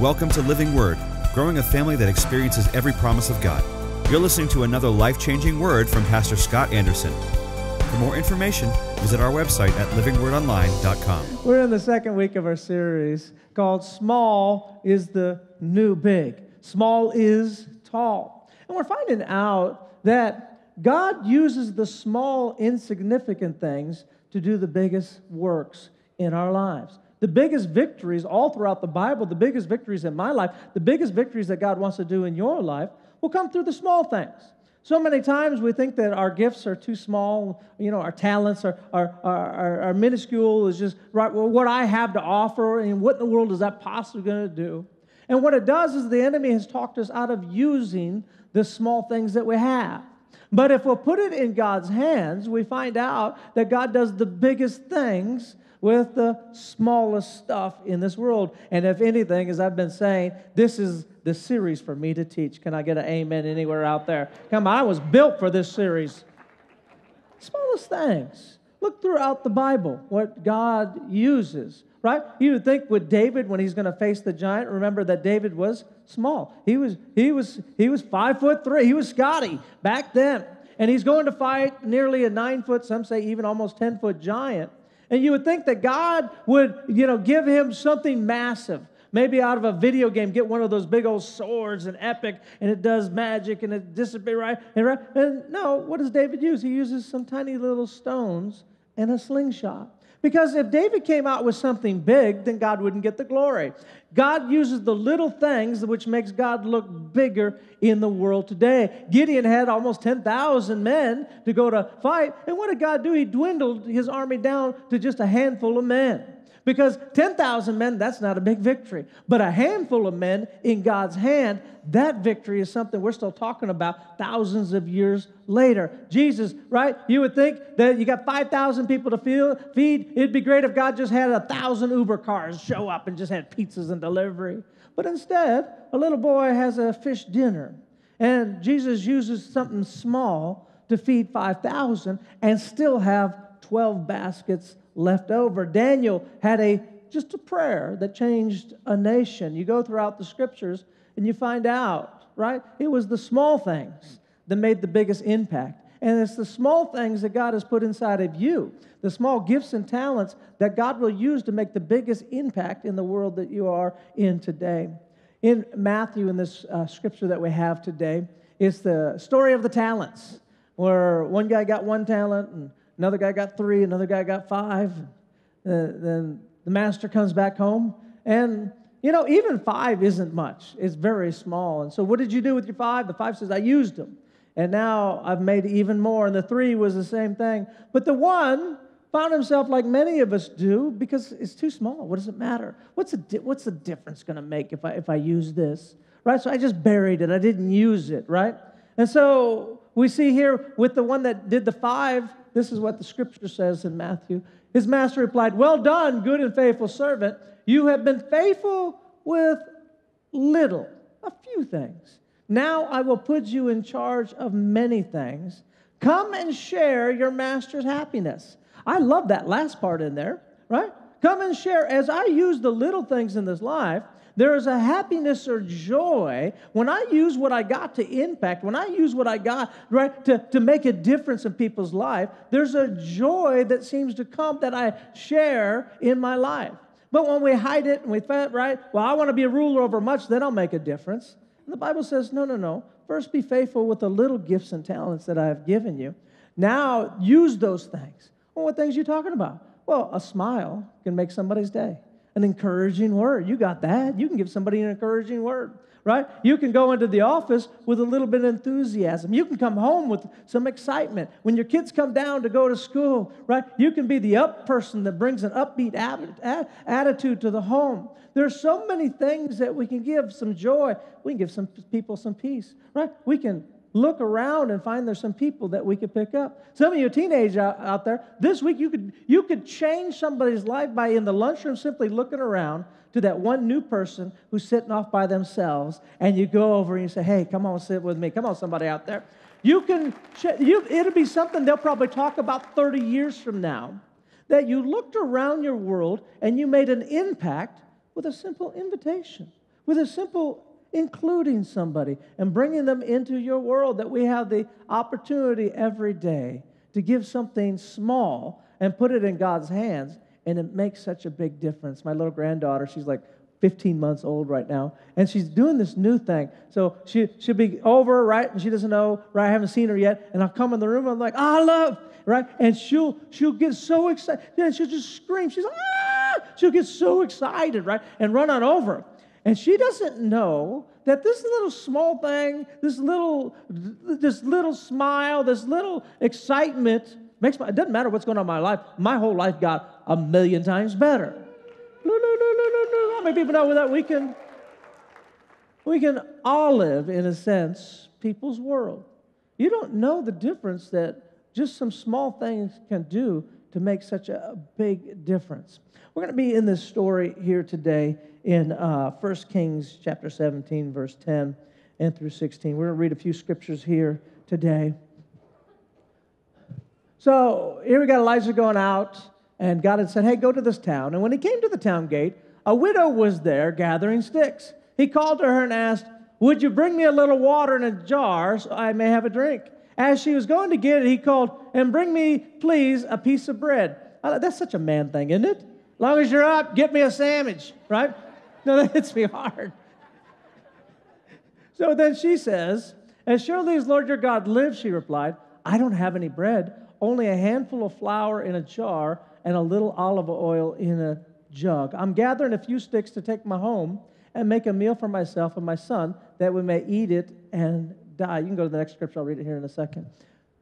Welcome to Living Word, growing a family that experiences every promise of God. You're listening to another life changing word from Pastor Scott Anderson. For more information, visit our website at livingwordonline.com. We're in the second week of our series called Small is the New Big. Small is tall. And we're finding out that God uses the small, insignificant things to do the biggest works in our lives. The biggest victories all throughout the Bible, the biggest victories in my life, the biggest victories that God wants to do in your life will come through the small things. So many times we think that our gifts are too small, you know, our talents are, are, are, are, minuscule, is just right, well, what I have to offer, and what in the world is that possibly going to do? And what it does is the enemy has talked us out of using the small things that we have. But if we'll put it in God's hands, we find out that God does the biggest things with the smallest stuff in this world. And if anything, as I've been saying, this is the series for me to teach. Can I get an amen anywhere out there? Come on, I was built for this series. Smallest things. Look throughout the Bible what God uses, right? You would think with David when he's going to face the giant, remember that David was small. He was, he was, he was five foot three. He was Scotty back then. And he's going to fight nearly a nine foot, some say even almost 10 foot giant. And you would think that God would, you know, give him something massive. Maybe out of a video game, get one of those big old swords and epic, and it does magic and it disappears, right? And, right? and no, what does David use? He uses some tiny little stones and a slingshot. Because if David came out with something big, then God wouldn't get the glory. God uses the little things which makes God look bigger in the world today. Gideon had almost 10,000 men to go to fight. And what did God do? He dwindled his army down to just a handful of men. Because 10,000 men, that's not a big victory. But a handful of men in God's hand, that victory is something we're still talking about thousands of years later. Jesus, right? You would think that you got 5,000 people to feed. It'd be great if God just had a thousand Uber cars show up and just had pizzas and delivery. But instead, a little boy has a fish dinner. And Jesus uses something small to feed 5,000 and still have 12 baskets left over. Daniel had a just a prayer that changed a nation. You go throughout the scriptures and you find out, right? It was the small things that made the biggest impact. And it's the small things that God has put inside of you, the small gifts and talents that God will use to make the biggest impact in the world that you are in today. In Matthew, in this uh, scripture that we have today, it's the story of the talents, where one guy got one talent and Another guy got three, another guy got five. Uh, then the master comes back home. And, you know, even five isn't much, it's very small. And so, what did you do with your five? The five says, I used them. And now I've made even more. And the three was the same thing. But the one found himself like many of us do because it's too small. What does it matter? What's, the, what's the difference going to make if I, if I use this? Right? So I just buried it. I didn't use it, right? And so we see here with the one that did the five, this is what the scripture says in Matthew. His master replied, Well done, good and faithful servant. You have been faithful with little, a few things. Now I will put you in charge of many things. Come and share your master's happiness. I love that last part in there, right? Come and share. As I use the little things in this life, there is a happiness or joy when I use what I got to impact, when I use what I got, right, to, to make a difference in people's life. There's a joy that seems to come that I share in my life. But when we hide it and we think, right, well, I want to be a ruler over much, then I'll make a difference. And the Bible says, no, no, no. First be faithful with the little gifts and talents that I have given you. Now use those things. Well, what things are you talking about? Well, a smile can make somebody's day an encouraging word. You got that. You can give somebody an encouraging word, right? You can go into the office with a little bit of enthusiasm. You can come home with some excitement. When your kids come down to go to school, right? You can be the up person that brings an upbeat attitude to the home. There's so many things that we can give some joy. We can give some people some peace, right? We can look around and find there's some people that we could pick up. Some of you teenagers out, out there, this week you could, you could change somebody's life by in the lunchroom simply looking around to that one new person who's sitting off by themselves, and you go over and you say, hey, come on, sit with me. Come on, somebody out there. You can, you, it'll be something they'll probably talk about 30 years from now that you looked around your world and you made an impact with a simple invitation with a simple including somebody and bringing them into your world that we have the opportunity every day to give something small and put it in God's hands and it makes such a big difference. My little granddaughter, she's like 15 months old right now, and she's doing this new thing. So she, she'll be over, right? And she doesn't know, right? I haven't seen her yet. And I'll come in the room, I'm like, I love, right? And she'll, she'll get so excited. Yeah, she'll just scream. She's ah! She'll get so excited, right? And run on over. And she doesn't know that this little small thing, this little, this little smile, this little excitement makes my, it doesn't matter what's going on in my life. My whole life got a million times better. How many people know that we can, we can all live, in a sense, people's world? You don't know the difference that just some small things can do to make such a big difference. We're going to be in this story here today in uh, 1 Kings chapter 17, verse 10 and through 16. We're going to read a few scriptures here today. So here we got Elijah going out, and God had said, Hey, go to this town. And when he came to the town gate, a widow was there gathering sticks. He called to her and asked, Would you bring me a little water in a jar so I may have a drink? As she was going to get it, he called, And bring me, please, a piece of bread. That's such a man thing, isn't it? long as you're up, get me a sandwich, right? No, that hits me hard. So then she says, As surely as Lord your God lives, she replied, I don't have any bread, only a handful of flour in a jar and a little olive oil in a jug. I'm gathering a few sticks to take my home and make a meal for myself and my son that we may eat it and die. You can go to the next scripture, I'll read it here in a second.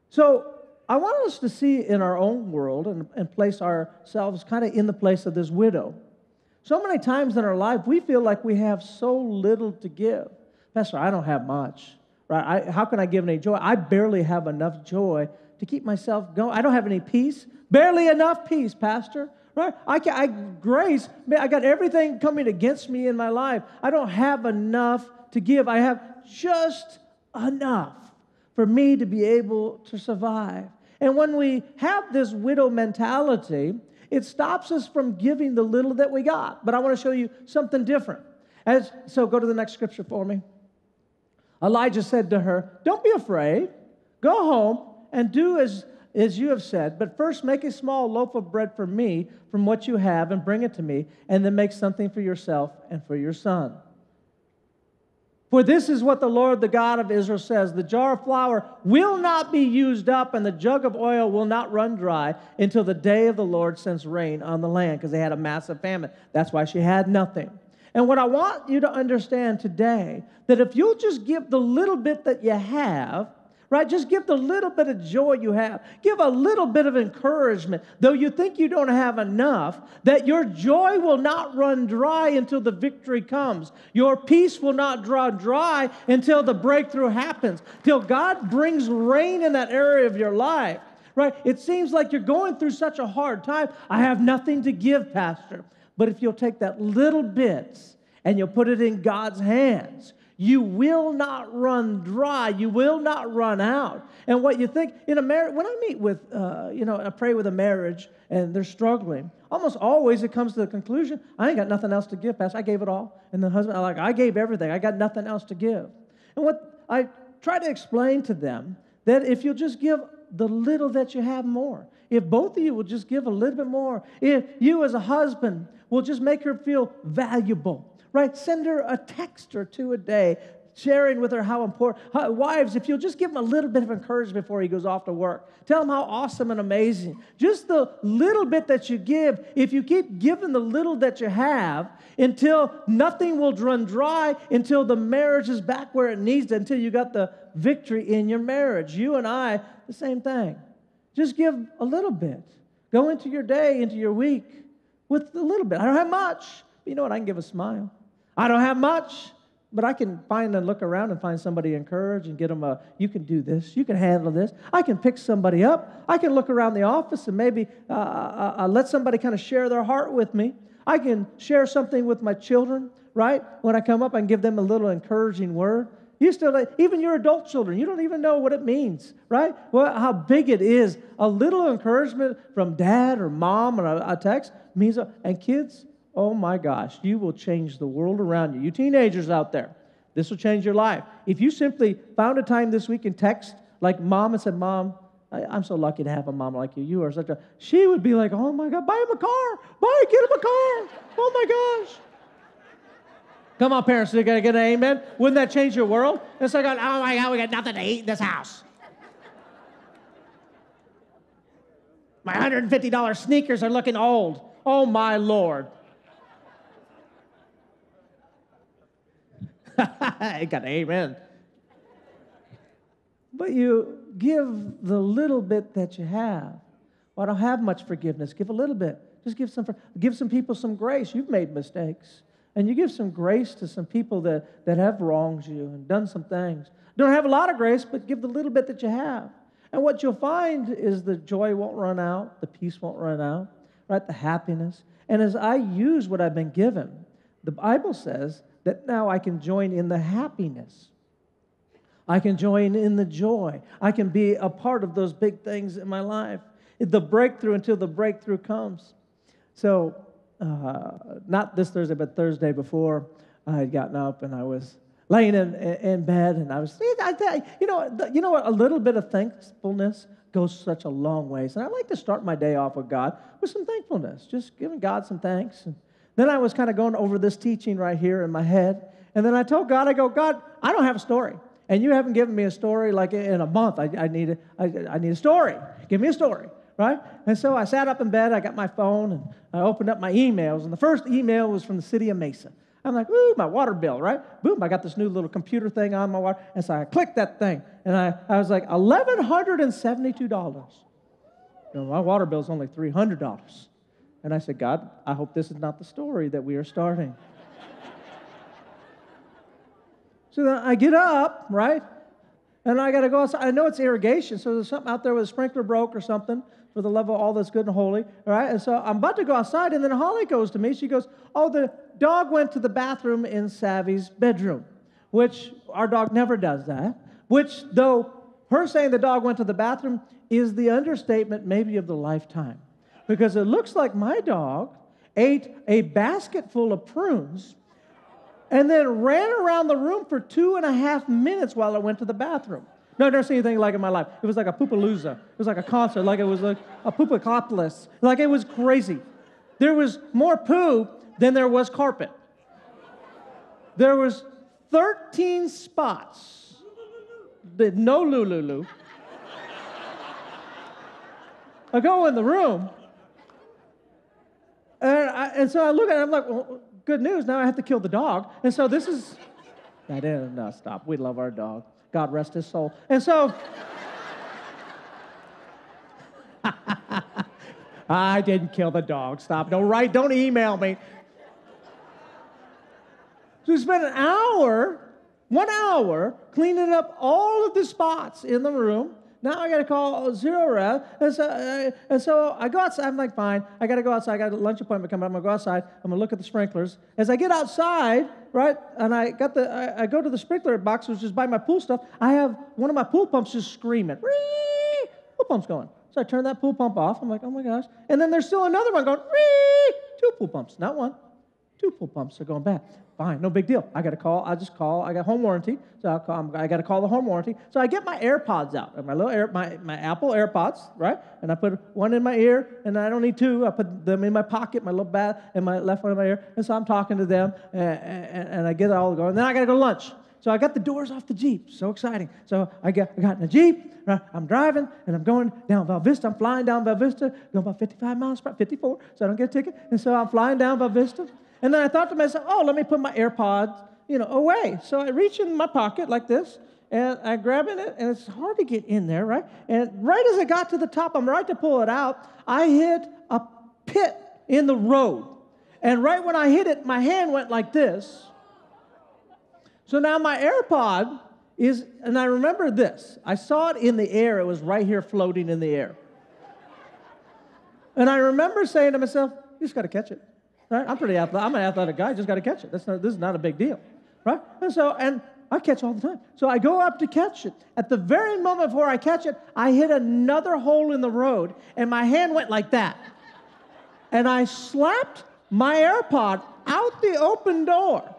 So I want us to see in our own world and, and place ourselves kind of in the place of this widow. So many times in our life, we feel like we have so little to give. Pastor, I don't have much, right? I, how can I give any joy? I barely have enough joy to keep myself going. I don't have any peace, barely enough peace, Pastor. Right? I, can, I grace. I got everything coming against me in my life. I don't have enough to give. I have just enough for me to be able to survive. And when we have this widow mentality, it stops us from giving the little that we got. But I want to show you something different. As, so go to the next scripture for me. Elijah said to her, Don't be afraid. Go home and do as, as you have said. But first, make a small loaf of bread for me from what you have and bring it to me. And then make something for yourself and for your son. For this is what the Lord, the God of Israel, says The jar of flour will not be used up, and the jug of oil will not run dry until the day of the Lord sends rain on the land, because they had a massive famine. That's why she had nothing. And what I want you to understand today, that if you'll just give the little bit that you have, right? Just give the little bit of joy you have. Give a little bit of encouragement, though you think you don't have enough, that your joy will not run dry until the victory comes. Your peace will not draw dry until the breakthrough happens, till God brings rain in that area of your life. Right? It seems like you're going through such a hard time. I have nothing to give, Pastor. But if you'll take that little bit and you'll put it in God's hands, you will not run dry. You will not run out. And what you think in a marriage, when I meet with, uh, you know, I pray with a marriage and they're struggling, almost always it comes to the conclusion, I ain't got nothing else to give, Pastor. I gave it all. And the husband, like, I gave everything. I got nothing else to give. And what I try to explain to them that if you'll just give the little that you have more, if both of you will just give a little bit more, if you as a husband will just make her feel valuable, right? Send her a text or two a day, sharing with her how important. How, wives, if you'll just give him a little bit of encouragement before he goes off to work, tell him how awesome and amazing. Just the little bit that you give, if you keep giving the little that you have until nothing will run dry, until the marriage is back where it needs to, until you got the victory in your marriage. You and I, the same thing. Just give a little bit. Go into your day, into your week with a little bit. I don't have much. But you know what? I can give a smile. I don't have much, but I can find and look around and find somebody encourage and get them a, you can do this, you can handle this. I can pick somebody up. I can look around the office and maybe uh, uh, uh, let somebody kind of share their heart with me. I can share something with my children, right? When I come up, I can give them a little encouraging word. You still, even your adult children, you don't even know what it means, right? Well, how big it is. A little encouragement from dad or mom or a text means, and kids, oh my gosh, you will change the world around you. You teenagers out there, this will change your life. If you simply found a time this week and text like mom and said, Mom, I, am so lucky to have a mom like you. You are such a, she would be like, oh my God, buy him a car. Buy, get him a car. Oh my gosh. Come on, parents, you gotta get an amen. Wouldn't that change your world? It's like, oh my God, we got nothing to eat in this house. My $150 sneakers are looking old. Oh my Lord. I got amen. But you give the little bit that you have. Well, I don't have much forgiveness. Give a little bit. Just give some, give some people some grace. You've made mistakes. And you give some grace to some people that, that have wronged you and done some things. Don't have a lot of grace, but give the little bit that you have. And what you'll find is the joy won't run out, the peace won't run out, right? The happiness. And as I use what I've been given, the Bible says that now I can join in the happiness. I can join in the joy. I can be a part of those big things in my life. The breakthrough until the breakthrough comes. So, uh, not this Thursday, but Thursday before, I had gotten up and I was laying in, in bed, and I was, you know, you know what? A little bit of thankfulness goes such a long ways. And I like to start my day off with God with some thankfulness, just giving God some thanks. And then I was kind of going over this teaching right here in my head. And then I told God, I go, God, I don't have a story. And you haven't given me a story like in a month. I, I need, a, I, I need a story. Give me a story, right? And so I sat up in bed, I got my phone, and I opened up my emails. And the first email was from the city of Mesa. I'm like, ooh, my water bill, right? Boom, I got this new little computer thing on my water. And so I clicked that thing, and I, I was like, $1,172. You know, my water bill is only $300. And I said, God, I hope this is not the story that we are starting. so then I get up, right? And I got to go outside. I know it's irrigation, so there's something out there where the sprinkler broke or something for the love of all that's good and holy. All right, and so I'm about to go outside, and then Holly goes to me. She goes, "Oh, the dog went to the bathroom in Savvy's bedroom," which our dog never does that. Which, though her saying the dog went to the bathroom is the understatement maybe of the lifetime, because it looks like my dog ate a basket full of prunes and then ran around the room for two and a half minutes while I went to the bathroom. No, I've never seen anything like it in my life. It was like a poopalooza. It was like a concert, like it was like a poopacopolis. Like it was crazy. There was more poo than there was carpet. There was 13 spots. No lululu. I go in the room, and, I, and so I look at it, I'm like, well, good news, now I have to kill the dog. And so this is, I didn't, no, stop. We love our dog. God rest his soul. And so, I didn't kill the dog. Stop. Don't write, don't email me. So we spent an hour, one hour, cleaning up all of the spots in the room. Now I got to call Zerorez. And so, uh, and so I go outside. I'm like, fine. I got to go outside. I got a lunch appointment coming up. I'm going to go outside. I'm going to look at the sprinklers. As I get outside, right, and I got the, I, I, go to the sprinkler box, which is by my pool stuff. I have one of my pool pumps just screaming. Pool pump's going. So I turn that pool pump off. I'm like, oh my gosh. And then there's still another one going, Ree! Two pool pumps, not one. Two pool pumps are going bad. Fine, no big deal. I got to call. I just call. I got home warranty, so I'll call, I got to call the home warranty. So I get my AirPods out, my little Air, my, my Apple AirPods, right? And I put one in my ear, and I don't need two. I put them in my pocket, my little bag, and my left one in my ear. And so I'm talking to them, and, and, and I get it all going. And then I got to go to lunch. So I got the doors off the Jeep. So exciting. So I got, I got in the Jeep. Right? I'm driving and I'm going down Val Vista. I'm flying down Val Vista, going about 55 miles per 54, so I don't get a ticket. And so I'm flying down Val Vista. And then I thought to myself, oh, let me put my AirPods, you know, away. So I reach in my pocket like this, and I grab it, and it's hard to get in there, right? And right as I got to the top, I'm right to pull it out. I hit a pit in the road, and right when I hit it, my hand went like this. So now my AirPod is, and I remember this. I saw it in the air. It was right here floating in the air. And I remember saying to myself, you just got to catch it. Right? I'm pretty athletic. I'm an athletic guy. I just got to catch it. That's not, this is not a big deal. Right? And so, and I catch all the time. So I go up to catch it. At the very moment before I catch it, I hit another hole in the road, and my hand went like that. And I slapped my AirPod out the open door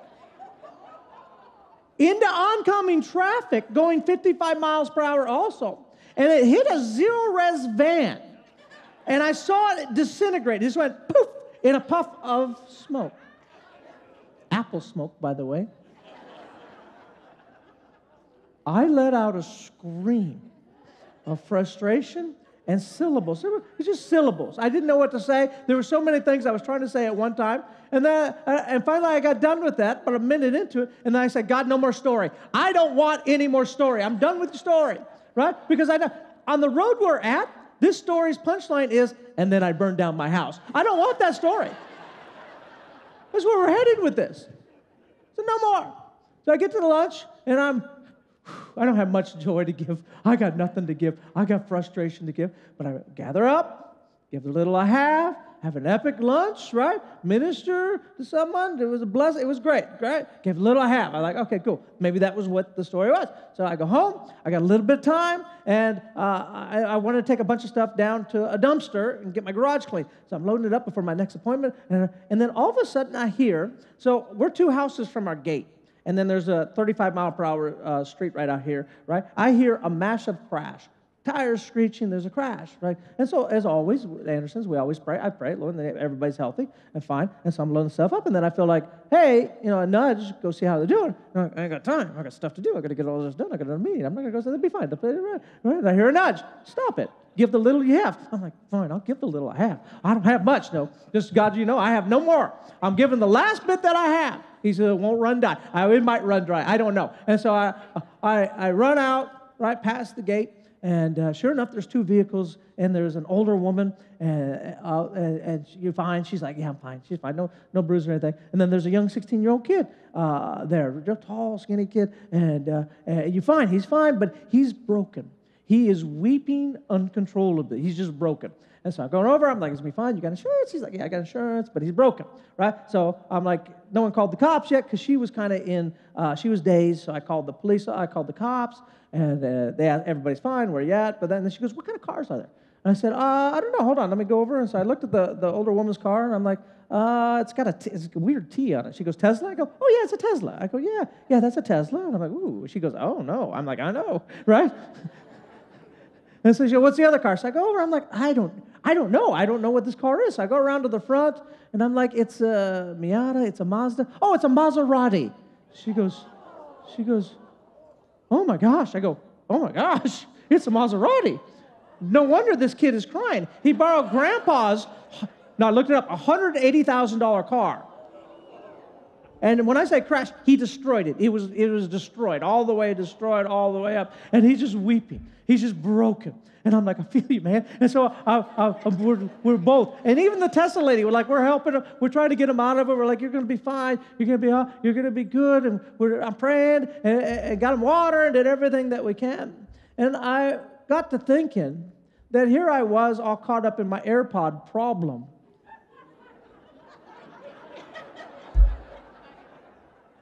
into oncoming traffic going 55 miles per hour also. And it hit a Zerorez van. And I saw it disintegrate. It just went poof in a puff of smoke. Apple smoke, by the way. I let out a scream of frustration and syllables. It was just syllables. I didn't know what to say. There were so many things I was trying to say at one time. And then, uh, and finally, I got done with that, but a minute into it, and then I said, God, no more story. I don't want any more story. I'm done with the story, right? Because I know on the road we're at, this story's punchline is, and then I burned down my house. I don't want that story. That's where we're headed with this. So no more. So I get to the lunch, and I'm I don't have much joy to give. I got nothing to give. I got frustration to give. But I gather up, give the little I have, have an epic lunch, right? Minister to someone. It was a blessing. It was great, right? Gave a little I have. I like, okay, cool. Maybe that was what the story was. So I go home. I got a little bit of time, and uh, I, I want to take a bunch of stuff down to a dumpster and get my garage clean. So I'm loading it up before my next appointment, and, and then all of a sudden I hear. So we're two houses from our gate and then there's a 35 mile per hour uh, street right out here, right? I hear a massive crash. Tires screeching, there's a crash, right? And so, as always, Andersons, we always pray. I pray, Lord, that everybody's healthy and fine. And so I'm loading stuff up, and then I feel like, hey, you know, a nudge, go see how they're doing. Like, I ain't got time. I got stuff to do. I got to get all this done. I got a meeting. I'm not going to go say, they'll be fine. Right, uh, right? I hear a nudge. Stop it. Give the little you have. I'm like, fine, I'll give the little I have. I don't have much, no. Just God, you know, I have no more. I'm giving the last bit that I have. He said, it won't run dry. I, it might run dry. I don't know. And so I, I, I run out right past the gate, and uh, sure enough, there's two vehicles, and there's an older woman, and, uh, and, and, you're fine. She's like, yeah, I'm fine. She's fine. No, no bruise or anything. And then there's a young 16 year old kid uh, there, a tall, skinny kid, and, uh, and you're fine. He's fine, but he's broken. He is weeping uncontrollably. He's just broken. And so I'm going over. I'm like, is me fine? You got insurance? He's like, yeah, I got insurance, but he's broken, right? So I'm like, no one called the cops yet because she was kind of in, uh, she was dazed. So I called the police. I called the cops, and uh, they asked, everybody's fine. Where you at? But then she goes, what kind of cars are there? And I said, uh, I don't know. Hold on. Let me go over. And so I looked at the, the older woman's car, and I'm like, uh, it's got a, t- it's a weird T on it. She goes, Tesla? I go, oh, yeah, it's a Tesla. I go, yeah, yeah, that's a Tesla. And I'm like, ooh. She goes, oh, no. I'm like, I know, right? And so she goes, what's the other car? So I go over. I'm like, I don't, I don't know. I don't know what this car is. So I go around to the front and I'm like, it's a Miata, it's a Mazda. Oh, it's a Maserati. She goes, she goes, oh my gosh. I go, oh my gosh, it's a Maserati. No wonder this kid is crying. He borrowed grandpa's, now I looked it up, $180,000 car. And when I say crash, he destroyed it. It was, it was destroyed, all the way destroyed, all the way up. And he's just weeping. He's just broken. And I'm like, I feel you, man. And so I, I, we're, we're both. And even the Tesla lady, we're like, we're helping him. We're trying to get him out of it. We're like, you're going to be fine. You're going to be, you're going to be good. And we're, I'm praying and, and got him water and did everything that we can. And I got to thinking that here I was all caught up in my AirPod problem.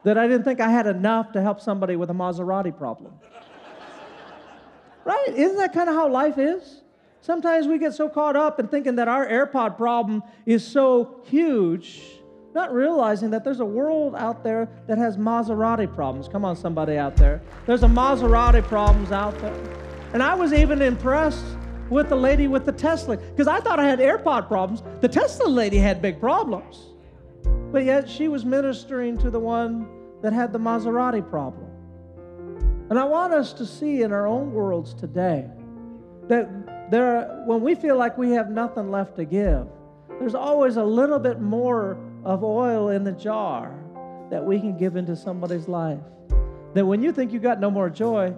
That I didn't think I had enough to help somebody with a Maserati problem. right? Isn't that kind of how life is? Sometimes we get so caught up in thinking that our AirPod problem is so huge, not realizing that there's a world out there that has Maserati problems. Come on, somebody out there. There's a Maserati problems out there. And I was even impressed with the lady with the Tesla because I thought I had AirPod problems. The Tesla lady had big problems. But yet she was ministering to the one that had the Maserati problem. And I want us to see in our own worlds today that there, when we feel like we have nothing left to give, there's always a little bit more of oil in the jar that we can give into somebody's life. That when you think you've got no more joy,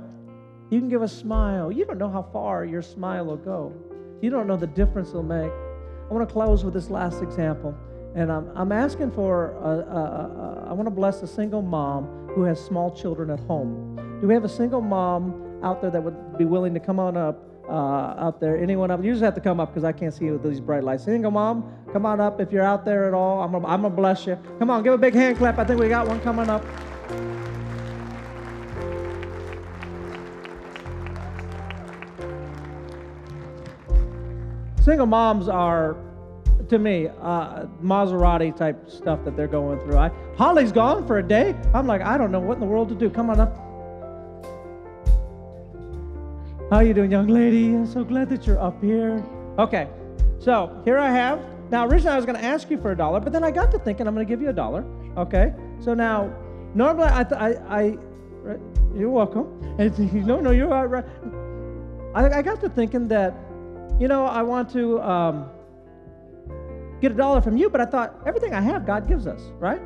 you can give a smile. You don't know how far your smile will go. You don't know the difference it'll make. I want to close with this last example. And I'm, I'm asking for, a, a, a, I want to bless a single mom who has small children at home. Do we have a single mom out there that would be willing to come on up uh, out there? Anyone up? You just have to come up because I can't see you with these bright lights. Single mom, come on up if you're out there at all. I'm going to bless you. Come on, give a big hand clap. I think we got one coming up. Single moms are to me, uh, Maserati type stuff that they're going through. I, Holly's gone for a day. I'm like, I don't know what in the world to do. Come on up. How you doing, young lady? I'm so glad that you're up here. Okay, so here I have. Now, originally I was going to ask you for a dollar, but then I got to thinking I'm going to give you a dollar. Okay, so now normally I, th- I, I right, you're welcome. And no, no, you're right. I, I got to thinking that, you know, I want to um, get a dollar from you, but I thought everything I have, God gives us, right?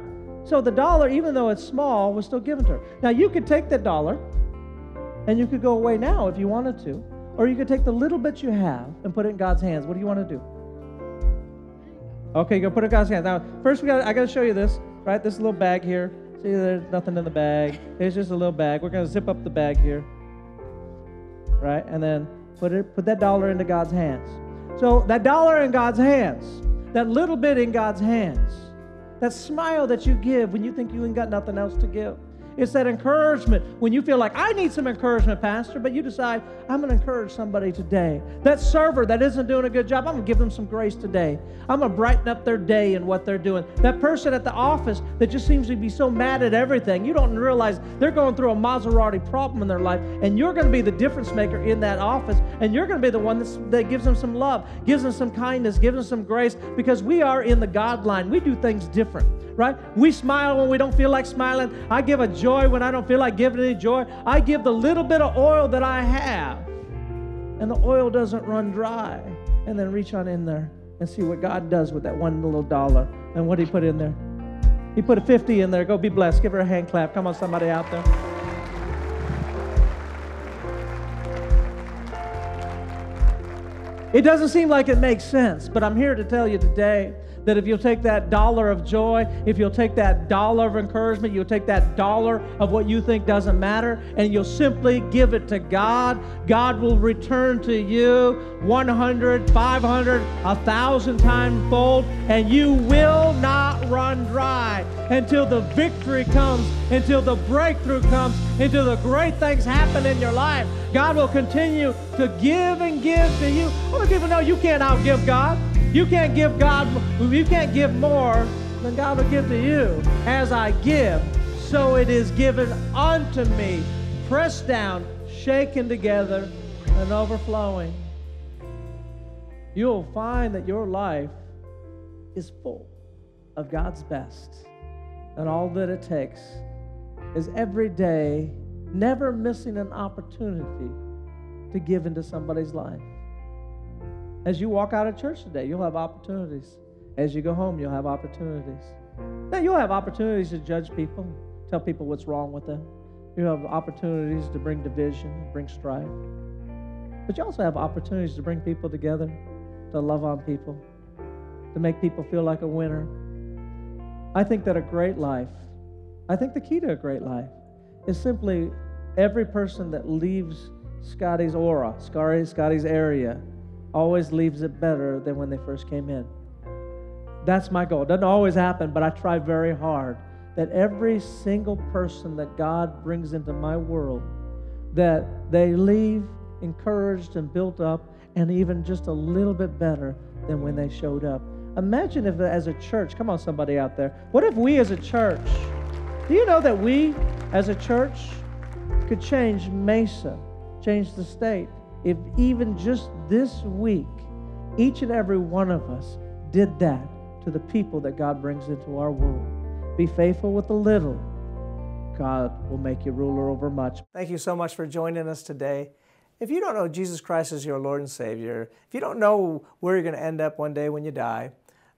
So the dollar, even though it's small, was still given to her. Now you could take that dollar and you could go away now if you wanted to. Or you could take the little bit you have and put it in God's hands. What do you want to do? Okay, go put it in God's hands. Now, first we got I gotta show you this, right? This little bag here. See, there's nothing in the bag. It's just a little bag. We're gonna zip up the bag here. Right? And then put it put that dollar into God's hands. So that dollar in God's hands, that little bit in God's hands, that smile that you give when you think you ain't got nothing else to give. It's that encouragement when you feel like, I need some encouragement, Pastor, but you decide, I'm going to encourage somebody today. That server that isn't doing a good job, I'm going to give them some grace today. I'm going to brighten up their day and what they're doing. That person at the office that just seems to be so mad at everything, you don't realize they're going through a Maserati problem in their life, and you're going to be the difference maker in that office, and you're going to be the one that gives them some love, gives them some kindness, gives them some grace, because we are in the God line. We do things different right? We smile when we don't feel like smiling. I give a joy when I don't feel like giving any joy. I give the little bit of oil that I have, and the oil doesn't run dry. And then reach on in there and see what God does with that one little dollar. And what He put in there? He put a 50 in there. Go be blessed. Give her a hand clap. Come on, somebody out there. It doesn't seem like it makes sense, but I'm here to tell you today that if you'll take that dollar of joy, if you'll take that dollar of encouragement, you'll take that dollar of what you think doesn't matter, and you'll simply give it to God, God will return to you 100, 500, 1,000 times fold, and you will not run dry until the victory comes, until the breakthrough comes, until the great things happen in your life. God will continue to give and give to you. How many people know you can't outgive God? You can't give God, you can't give more than God will give to you. As I give, so it is given unto me, pressed down, shaken together, and overflowing. You'll find that your life is full of God's best. And all that it takes is every day never missing an opportunity to give into somebody's life. As you walk out of church today, you'll have opportunities. As you go home, you'll have opportunities. Now, you'll have opportunities to judge people, tell people what's wrong with them. You have opportunities to bring division, bring strife. But you also have opportunities to bring people together, to love on people, to make people feel like a winner. I think that a great life, I think the key to a great life is simply every person that leaves Scotty's aura, Scotty's area, always leaves it better than when they first came in. That's my goal. It doesn't always happen, but I try very hard that every single person that God brings into my world, that they leave encouraged and built up and even just a little bit better than when they showed up. Imagine if as a church, come on somebody out there. What if we as a church, do you know that we as a church could change Mesa, change the state? If even just this week, each and every one of us did that to the people that God brings into our world. Be faithful with the little, God will make you ruler over much. Thank you so much for joining us today. If you don't know Jesus Christ as your Lord and Savior, if you don't know where you're going to end up one day when you die,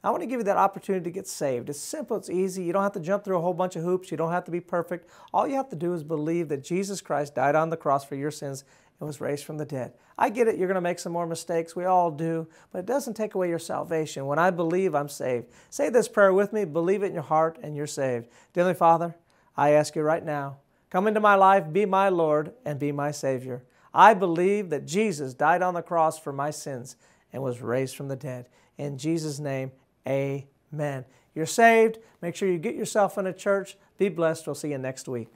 I want to give you that opportunity to get saved. It's simple, it's easy. You don't have to jump through a whole bunch of hoops. You don't have to be perfect. All you have to do is believe that Jesus Christ died on the cross for your sins and was raised from the dead. I get it, you're going to make some more mistakes. We all do, but it doesn't take away your salvation. When I believe, I'm saved. Say this prayer with me, believe it in your heart, and you're saved. Dearly Father, I ask you right now, come into my life, be my Lord, and be my Savior. I believe that Jesus died on the cross for my sins and was raised from the dead. In Jesus' name, amen. You're saved. Make sure you get yourself in a church. Be blessed. We'll see you next week.